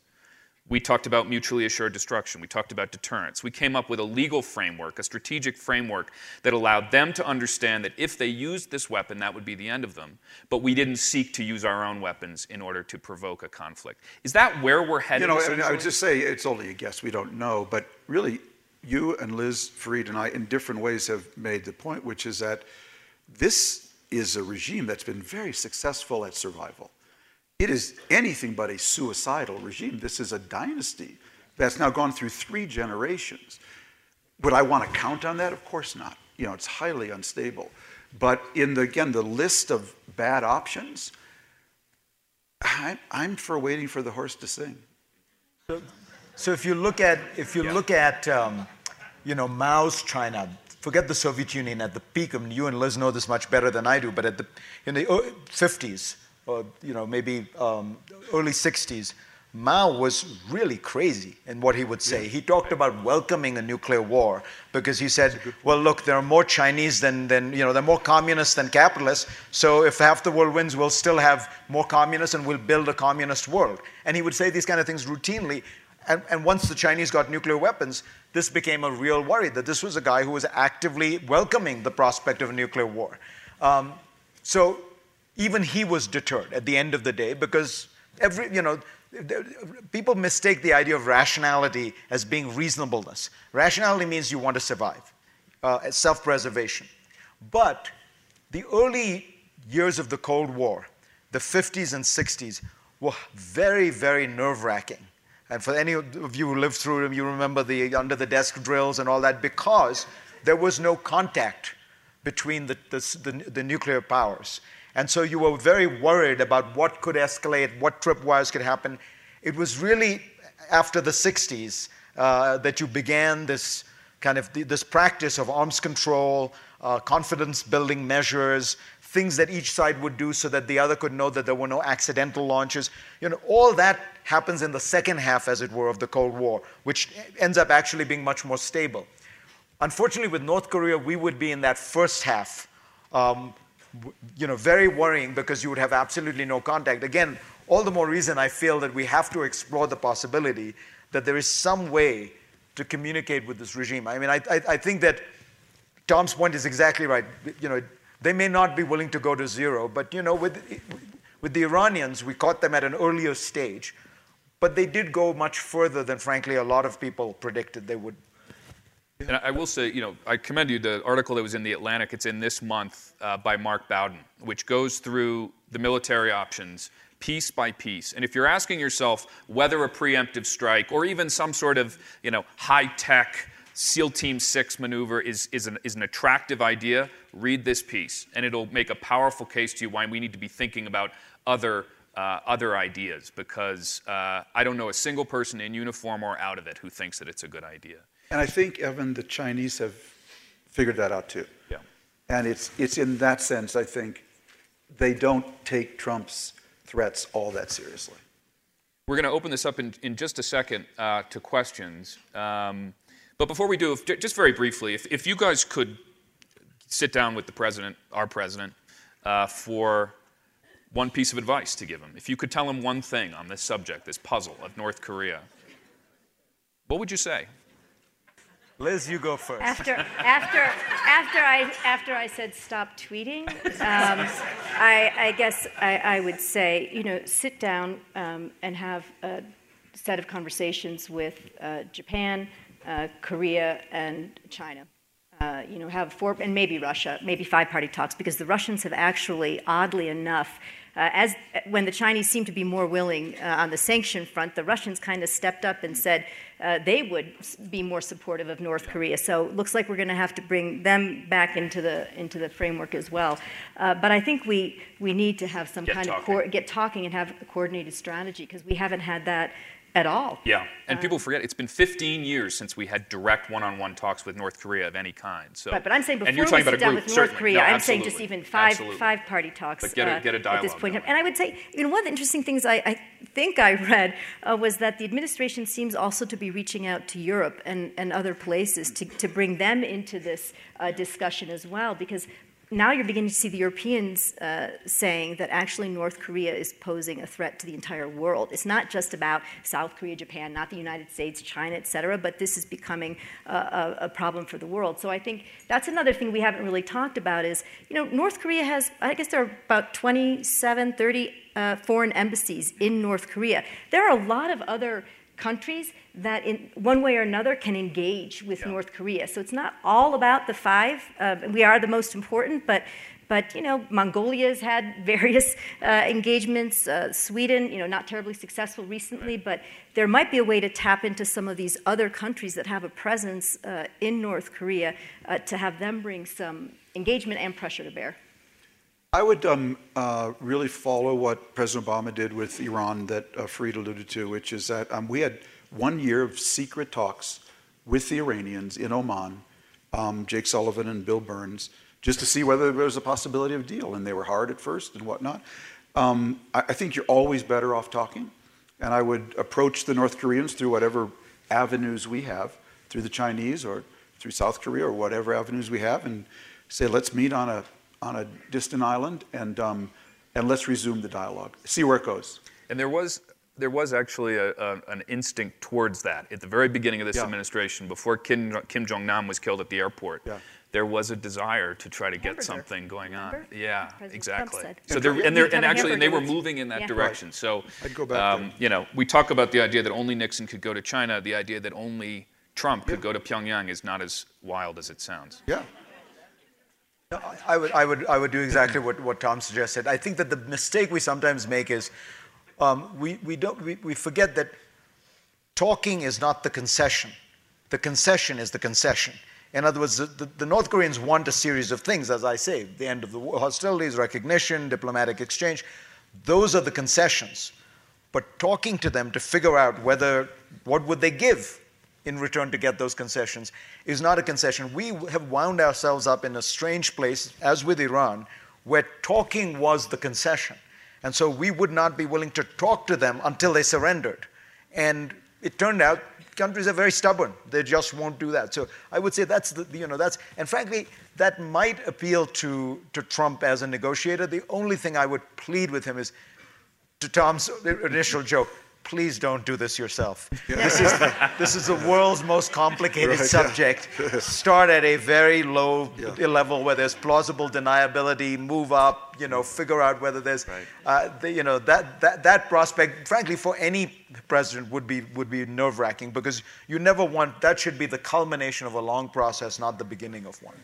We talked about mutually assured destruction. We talked about deterrence. We came up with a legal framework, a strategic framework that allowed them to understand that if they used this weapon, that would be the end of them. But we didn't seek to use our own weapons in order to provoke a conflict. Is that where we're headed? You know, I would just say it's only a guess. We don't know. But really, you and Liz Fareed and I, in different ways, have made the point, which is that this is a regime that's been very successful at survival. It is anything but a suicidal regime. This is a dynasty that's now gone through three generations. Would I want to count on that? Of course not. You know, it's highly unstable. But in the again the list of bad options, I, I'm for waiting for the horse to sing. So, if you look at if you Yeah. look at um, you know Mao's China, forget the Soviet Union at the peak. I mean, you and Liz know this much better than I do. But at the in the uh, 50s, or you know maybe um, early 60s, Mao was really crazy in what he would say. He talked about welcoming a nuclear war because he said, "Well, look, there are more Chinese than than you know, there are more communists than capitalists. So if half the world wins, we'll still have more communists, and we'll build a communist world." And he would say these kind of things routinely. And, and once the Chinese got nuclear weapons, this became a real worry that this was a guy who was actively welcoming the prospect of a nuclear war. Um, so even he was deterred at the end of the day because every, you know, people mistake the idea of rationality as being reasonableness. Rationality means you want to survive, uh, self preservation. But the early years of the Cold War, the 50s and 60s, were very, very nerve wracking. And for any of you who lived through them, you remember the under the desk drills and all that because there was no contact between the, the, the, the nuclear powers. And so you were very worried about what could escalate, what tripwires could happen. It was really after the 60s uh, that you began this kind of this practice of arms control, uh, confidence building measures, things that each side would do so that the other could know that there were no accidental launches. You know, all that happens in the second half, as it were, of the Cold War, which ends up actually being much more stable. Unfortunately, with North Korea, we would be in that first half. Um, you know, very worrying because you would have absolutely no contact. Again, all the more reason I feel that we have to explore the possibility that there is some way to communicate with this regime. I mean, I, I, I think that Tom's point is exactly right. You know, they may not be willing to go to zero, but you know, with, with the Iranians, we caught them at an earlier stage, but they did go much further than, frankly, a lot of people predicted they would. And I will say, you know, I commend you the article that was in the Atlantic. It's in this month uh, by Mark Bowden, which goes through the military options piece by piece. And if you're asking yourself whether a preemptive strike or even some sort of, you know, high-tech SEAL Team 6 maneuver is, is, an, is an attractive idea, read this piece. And it'll make a powerful case to you why we need to be thinking about other uh, other ideas because uh, I don't know a single person in uniform or out of it who thinks that it's a good idea. And I think, Evan, the Chinese have figured that out too. Yeah. And it's, it's in that sense, I think, they don't take Trump's threats all that seriously. We're going to open this up in, in just a second uh, to questions. Um, but before we do, if, just very briefly, if, if you guys could sit down with the president, our president, uh, for one piece of advice to give him, if you could tell him one thing on this subject, this puzzle of North Korea, what would you say? Liz, you go first. After, after, after, I, after I said stop tweeting, um, I, I, guess I, I, would say, you know, sit down um, and have a set of conversations with uh, Japan, uh, Korea, and China. Uh, you know, have four, and maybe Russia, maybe five party talks, because the Russians have actually, oddly enough, uh, as when the Chinese seemed to be more willing uh, on the sanction front, the Russians kind of stepped up and said uh, they would be more supportive of North Korea. So it looks like we're going to have to bring them back into the into the framework as well. Uh, but I think we we need to have some get kind talking. of get talking and have a coordinated strategy because we haven't had that at all. Yeah, and uh, people forget it's been 15 years since we had direct one-on-one talks with North Korea of any kind. So, right, but I'm saying before we sit down group, with North. Korea, no, I'm saying just even five absolutely. five party talks but get a, get a uh, at this point. going. And I would say, you know, one of the interesting things I, I think I read uh, was that the administration seems also to be reaching out to Europe and, and other places to, to bring them into this uh, discussion as well, because now you're beginning to see the Europeans uh, saying that actually North Korea is posing a threat to the entire world. It's not just about South Korea, Japan, not the United States, China, et cetera, but this is becoming a, a, problem for the world. So I think that's another thing we haven't really talked about is, you know, North Korea has, I guess there are about 27, 30 uh, foreign embassies in North Korea. There are a lot of other countries that in one way or another can engage with yeah. North Korea. So it's not all about the five. Uh, we are the most important, but but you know, Mongolia has had various uh, engagements. Uh, Sweden, you know, not terribly successful recently, right. but there might be a way to tap into some of these other countries that have a presence uh, in North Korea uh, to have them bring some engagement and pressure to bear. I would um, uh, really follow what President Obama did with Iran that uh, Fareed alluded to, which is that um, we had one year of secret talks with the Iranians in Oman, um, Jake Sullivan and Bill Burns, just to see whether there was a possibility of a deal. And they were hard at first and whatnot. Um, I, I think you're always better off talking. And I would approach the North Koreans through whatever avenues we have, through the Chinese or through South Korea or whatever avenues we have, and say, let's meet on a on a distant island, and um, and let's resume the dialogue. See where it goes. And there was there was actually a, a, an instinct towards that at the very beginning of this yeah. administration, before Kim, Kim Jong Nam was killed at the airport. Yeah. There was a desire to try to get Hamburger. something going on. Remember? Yeah, President exactly. So said. they're, and, they're, and actually, and they were moving in that Yeah. direction. So, I'd go back um, you know, we talk about the idea that only Nixon could go to China. The idea that only Trump could Yeah. go to Pyongyang is not as wild as it sounds. Yeah. I would, I would, I would do exactly what, what Tom suggested. I think that the mistake we sometimes make is um, we, we, don't, we, we forget that talking is not the concession. The concession is the concession. In other words, the, the, the North Koreans want a series of things, as I say, the end of the hostilities, recognition, diplomatic exchange. Those are the concessions. But talking to them to figure out whether, what would they give in return to get those concessions is not a concession. We have wound ourselves up in a strange place, as with Iran, where talking was the concession. And so we would not be willing to talk to them until they surrendered. And it turned out countries are very stubborn. They just won't do that. So I would say that's the, you know, that's, and frankly, that might appeal to, to Trump as a negotiator. The only thing I would plead with him is, to Tom's initial joke, please don't do this yourself. This, is, this is the world's most complicated Right, yeah. subject. Start at a very low Yeah. level where there's plausible deniability, move up, you know, figure out whether there's, uh, the, you know, that, that, that prospect, frankly, for any president would be, would be nerve wracking because you never want, that should be the culmination of a long process, not the beginning of one.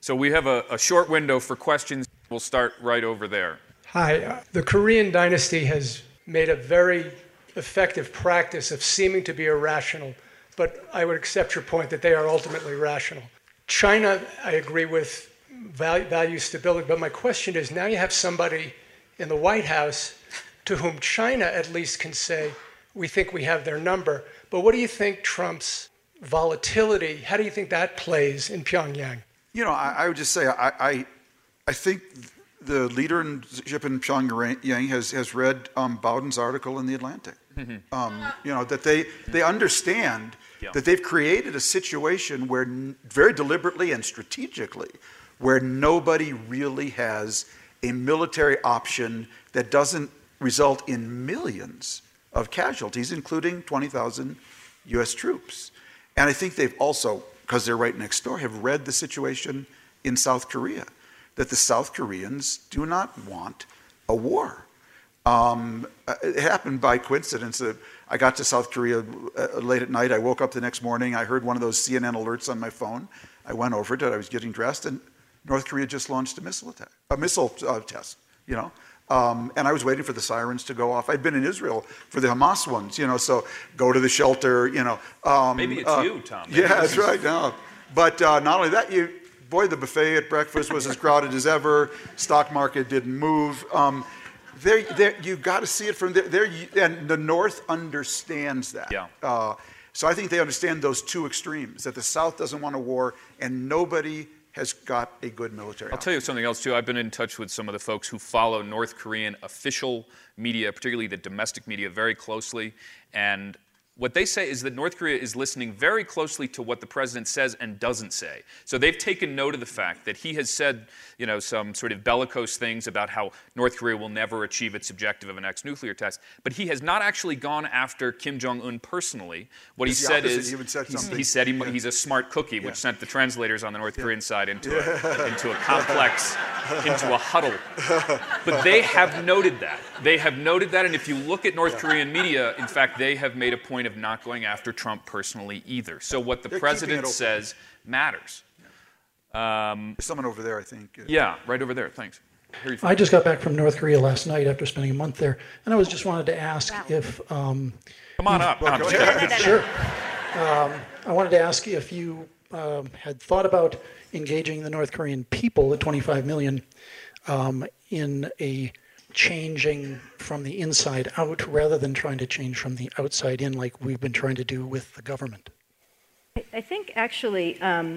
So we have a, a short window for questions. We'll start right over there. Hi. Uh, the Korean dynasty has made a very effective practice of seeming to be irrational, but I would accept your point that they are ultimately rational. China, I agree with, value, value stability, but my question is now you have somebody in the White House to whom China at least can say, we think we have their number. But what do you think Trump's volatility, how do you think that plays in Pyongyang? You know, I, I would just say I, I, I think the leadership in Pyongyang has, has read um, Bowden's article in The Atlantic. Mm-hmm. Um, you know, that they, they understand yeah. that they've created a situation where, very deliberately and strategically, where nobody really has a military option that doesn't result in millions of casualties, including 20,000 US troops. And I think they've also, because they're right next door, have read the situation in South Korea, that the South Koreans do not want a war. Um, it happened by coincidence. Uh, I got to South Korea uh, late at night. I woke up the next morning. I heard one of those CNN alerts on my phone. I went over to it. I was getting dressed, and North Korea just launched a missile attack, a missile uh, test. You know, um, and I was waiting for the sirens to go off. I'd been in Israel for the Hamas ones, you know, so go to the shelter, you know. Um, Maybe it's uh, you, Tom. Maybe yeah, that's right. No. But uh, not only that, you, boy, the buffet at breakfast was as crowded as ever. Stock market didn't move. Um, there, there, you got to see it from there, there. And the North understands that. Yeah. Uh, so I think they understand those two extremes that the South doesn't want a war and nobody has got a good military. I'll tell you something else too. I've been in touch with some of the folks who follow North Korean official media, particularly the domestic media, very closely, and what they say is that North Korea is listening very closely to what the president says and doesn't say. So they've taken note of the fact that he has said, you know, some sort of bellicose things about how North Korea will never achieve its objective of an ex-nuclear test, but he has not actually gone after Kim Jong Un personally. What it's he said opposite. is he, he said he, yeah. he's a smart cookie, which sent the translators on the North yeah. Korean side into a, into a complex, into a huddle. But they have noted that. They have noted that, and if you look at North Korean media, in fact, they have made a point point of not going after Trump personally either. So what the They're president says matters. Um, There's someone over there, I think. Yeah, right over there. Thanks. I just got back from North Korea last night after spending a month there, and I was just wanted to ask wow. if. Um, Come on up. Well, sure. Um, I wanted to ask if you um, had thought about engaging the North Korean people, the 25 million, um, in a changing from the inside out rather than trying to change from the outside in, like we've been trying to do with the government? I think actually um,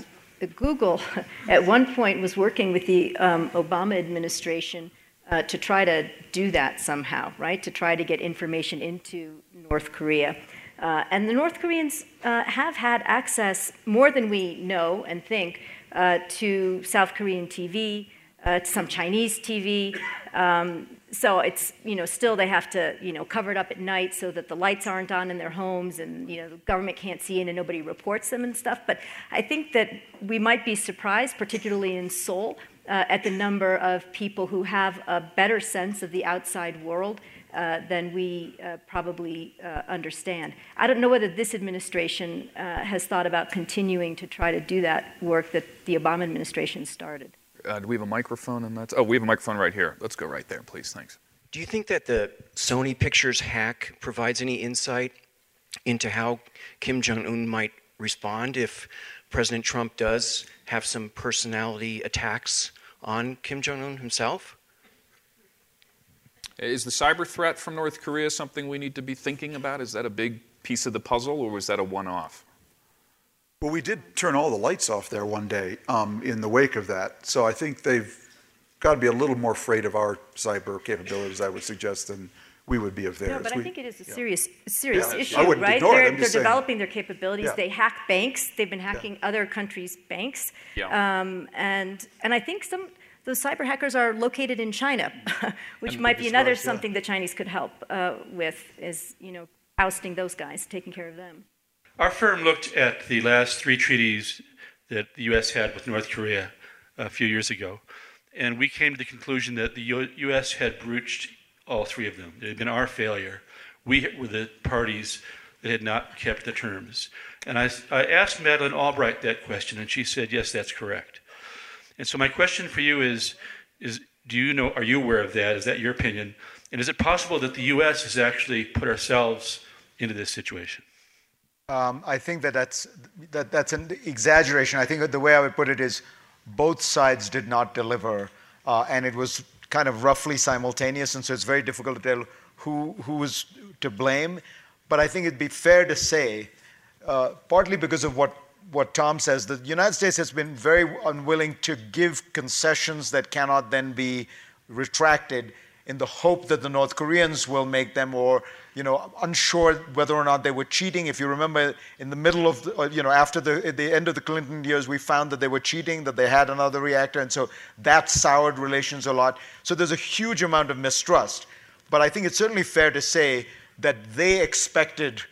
Google at one point was working with the um, Obama administration uh, to try to do that somehow, right? To try to get information into North Korea. Uh, and the North Koreans uh, have had access, more than we know and think, uh, to South Korean TV, uh, to some Chinese TV. Um, so it's you know still they have to you know cover it up at night so that the lights aren't on in their homes and you know the government can't see in and nobody reports them and stuff but i think that we might be surprised particularly in seoul uh, at the number of people who have a better sense of the outside world uh, than we uh, probably uh, understand. I don't know whether this administration uh, has thought about continuing to try to do that work that the Obama administration started. Uh, do we have a microphone? And that's oh, we have a microphone right here. Let's go right there, please. Thanks. Do you think that the Sony Pictures hack provides any insight into how Kim Jong Un might respond if President Trump does have some personality attacks on Kim Jong Un himself? Is the cyber threat from North Korea something we need to be thinking about? Is that a big piece of the puzzle, or was that a one off? Well, we did turn all the lights off there one day um, in the wake of that. So I think they've got to be a little more afraid of our cyber capabilities, I would suggest, than we would be of theirs. No, but we, I think it is a serious, yeah. serious yeah, issue, right? They're, they're developing their capabilities. Yeah. They hack banks. They've been hacking other countries' banks. Yeah. Um, and and I think some those cyber hackers are located in China, which and might be another something the Chinese could help uh, with. Is you know ousting those guys, taking care of them. Our firm looked at the last three treaties that the U.S. had with North Korea a few years ago, and we came to the conclusion that the U.S. had breached all three of them. It had been our failure. We were the parties that had not kept the terms. And I, I asked Madeleine Albright that question, and she said, yes, that's correct. And so my question for you is, is do you know, are you aware of that? Is that your opinion? And is it possible that the U.S. has actually put ourselves into this situation? Um, I think that that's, that, that's an exaggeration. I think that the way I would put it is both sides did not deliver, uh, and it was kind of roughly simultaneous, and so it's very difficult to tell who, who was to blame. But I think it'd be fair to say, uh, partly because of what, what Tom says, that the United States has been very unwilling to give concessions that cannot then be retracted in the hope that the North Koreans will make them or you know, unsure whether or not they were cheating. If you remember, in the middle of, the, you know, after the, the end of the Clinton years, we found that they were cheating, that they had another reactor, and so that soured relations a lot. So there's a huge amount of mistrust. But I think it's certainly fair to say that they expected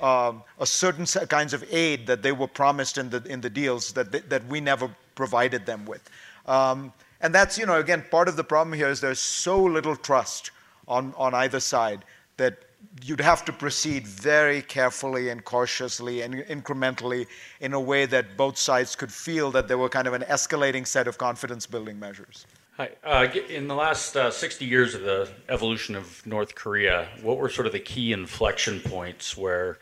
um, a certain kinds of aid that they were promised in the, in the deals that, they, that we never provided them with. Um, and that's, you know, again, part of the problem here is there's so little trust on, on either side that you'd have to proceed very carefully and cautiously and incrementally in a way that both sides could feel that there were kind of an escalating set of confidence building measures. Hi. Uh, in the last uh, 60 years of the evolution of North Korea, what were sort of the key inflection points where,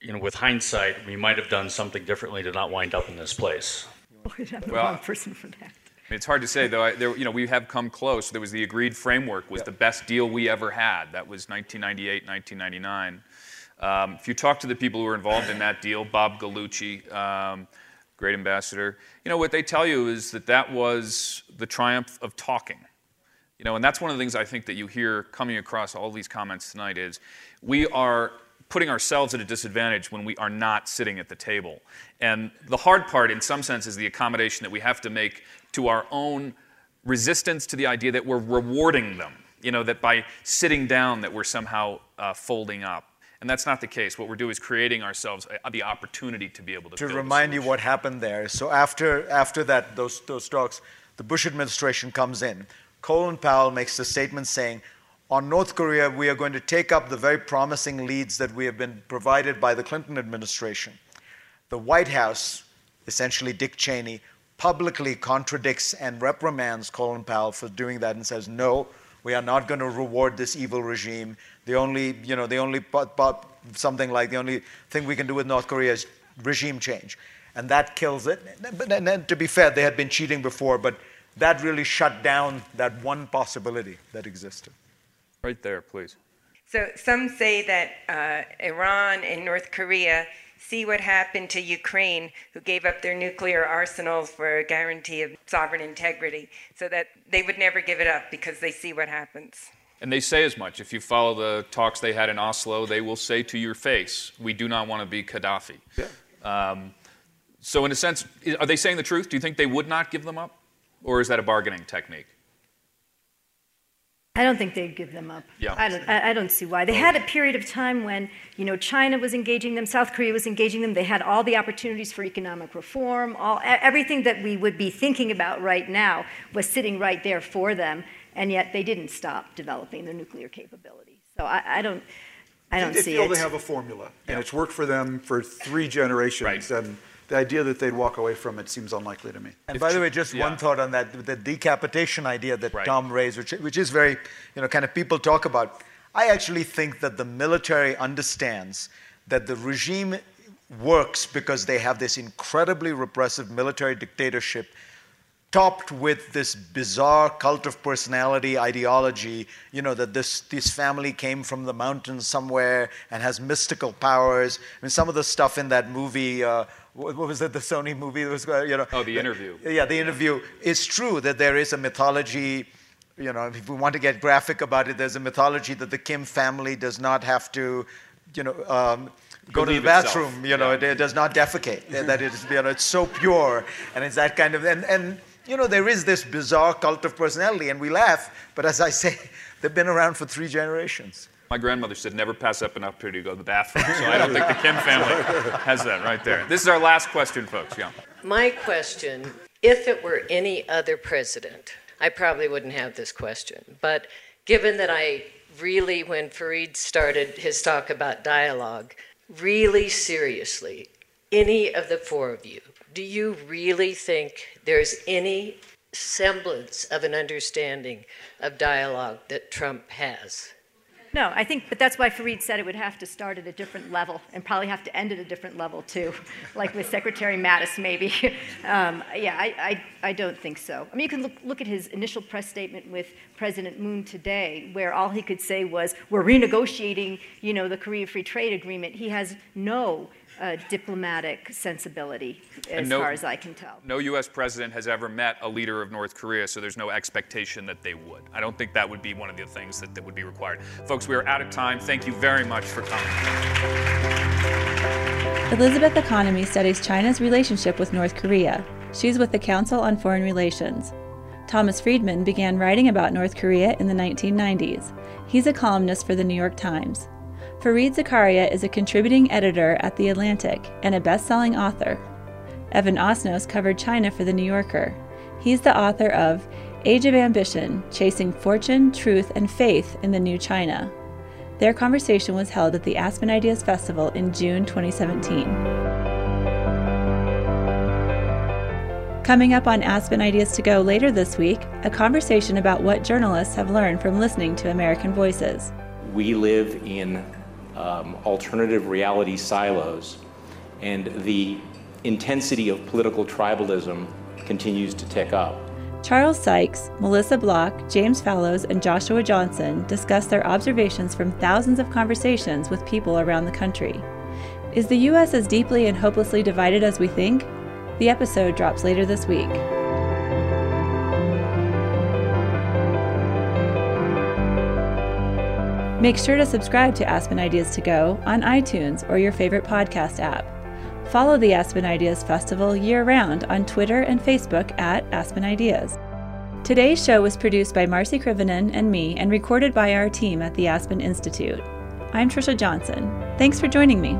you know, with hindsight, we might have done something differently to not wind up in this place? well, person for that mean, it's hard to say, though. I, there, you know, we have come close. There was the agreed framework was the best deal we ever had. That was 1998, 1999. Um, if you talk to the people who were involved in that deal, Bob Gallucci, um, great ambassador, you know, what they tell you is that that was the triumph of talking. You know, and that's one of the things I think that you hear coming across all these comments tonight is we are putting ourselves at a disadvantage when we are not sitting at the table. And the hard part, in some sense, is the accommodation that we have to make to our own resistance to the idea that we're rewarding them. You know, that by sitting down, that we're somehow uh, folding up. And that's not the case. What we're doing is creating ourselves a, the opportunity to be able to. To remind you what happened there. So after after that, those those talks, the Bush administration comes in. Colin Powell makes a statement saying, on North Korea, we are going to take up the very promising leads that we have been provided by the Clinton administration. The White House, essentially Dick Cheney, publicly contradicts and reprimands Colin Powell for doing that and says, no, we are not going to reward this evil regime. The only, you know, the only, something like the only thing we can do with North Korea is regime change. And that kills it. And then, to be fair, they had been cheating before, but that really shut down that one possibility that existed. Right there, please. So some say that uh, Iran and North Korea see what happened to Ukraine, who gave up their nuclear arsenals for a guarantee of sovereign integrity, so that they would never give it up because they see what happens. And they say as much. If you follow the talks they had in Oslo, they will say to your face, We do not want to be Gaddafi. Yeah. Um, so, in a sense, are they saying the truth? Do you think they would not give them up? Or is that a bargaining technique? I don't think they'd give them up. Yeah. I don't, I don't see why. They had a period of time when, you know, China was engaging them, South Korea was engaging them. They had all the opportunities for economic reform. All, everything that we would be thinking about right now was sitting right there for them, and yet they didn't stop developing their nuclear capability. So I, I don't, I don't they see feel it. they have a formula, and it's worked for them for three generations. Right. And the idea that they'd walk away from it seems unlikely to me. And by the way, just yeah. one thought on that, the decapitation idea that right. Tom raised, which, which is very, you know, kind of people talk about. I actually think that the military understands that the regime works because they have this incredibly repressive military dictatorship topped with this bizarre cult of personality ideology, you know, that this, this family came from the mountains somewhere and has mystical powers. I mean, some of the stuff in that movie, uh, what, was it, the Sony movie? That was, uh, you know, oh, the interview. Yeah, the interview. It's true that there is a mythology. You know, if we want to get graphic about it, there's a mythology that the Kim family does not have to, you know, um, go to the bathroom. Itself. You know, yeah. it, it, does not defecate. that it is, you know, it's so pure, and it's that kind of and and you know, there is this bizarre cult of personality, and we laugh. But as I say, they've been around for three generations. My grandmother said never pass up an opportunity to go to the bathroom. So I don't think the Kim family has that right there. This is our last question, folks. Yeah. My question if it were any other president, I probably wouldn't have this question. But given that I really, when Fareed started his talk about dialogue, really seriously, any of the four of you, do you really think there's any semblance of an understanding of dialogue that Trump has? No, I think, but that's why Fareed said it would have to start at a different level and probably have to end at a different level too, like with Secretary Mattis maybe. um, yeah, I, I, I, don't think so. I mean, you can look, look at his initial press statement with President Moon today, where all he could say was, "We're renegotiating, you know, the Korea Free Trade Agreement." He has no uh, diplomatic sensibility, as no, far as I can tell. No U.S. president has ever met a leader of North Korea, so there's no expectation that they would. I don't think that would be one of the things that, that would be required. Folks, we are out of time. Thank you very much for coming. Elizabeth Economy studies China's relationship with North Korea. She's with the Council on Foreign Relations. Thomas Friedman began writing about North Korea in the 1990s. He's a columnist for the New York Times. Fareed Zakaria is a contributing editor at The Atlantic and a best selling author. Evan Osnos covered China for The New Yorker. He's the author of Age of Ambition Chasing Fortune, Truth, and Faith in the New China. Their conversation was held at the Aspen Ideas Festival in June 2017. Coming up on Aspen Ideas to Go later this week, a conversation about what journalists have learned from listening to American Voices. We live in um, alternative reality silos, and the intensity of political tribalism continues to tick up. Charles Sykes, Melissa Block, James Fallows, and Joshua Johnson discuss their observations from thousands of conversations with people around the country. Is the U.S. as deeply and hopelessly divided as we think? The episode drops later this week. Make sure to subscribe to Aspen Ideas to Go on iTunes or your favorite podcast app. Follow the Aspen Ideas Festival year round on Twitter and Facebook at Aspen Ideas. Today's show was produced by Marcy Krivonen and me and recorded by our team at the Aspen Institute. I'm Trisha Johnson. Thanks for joining me.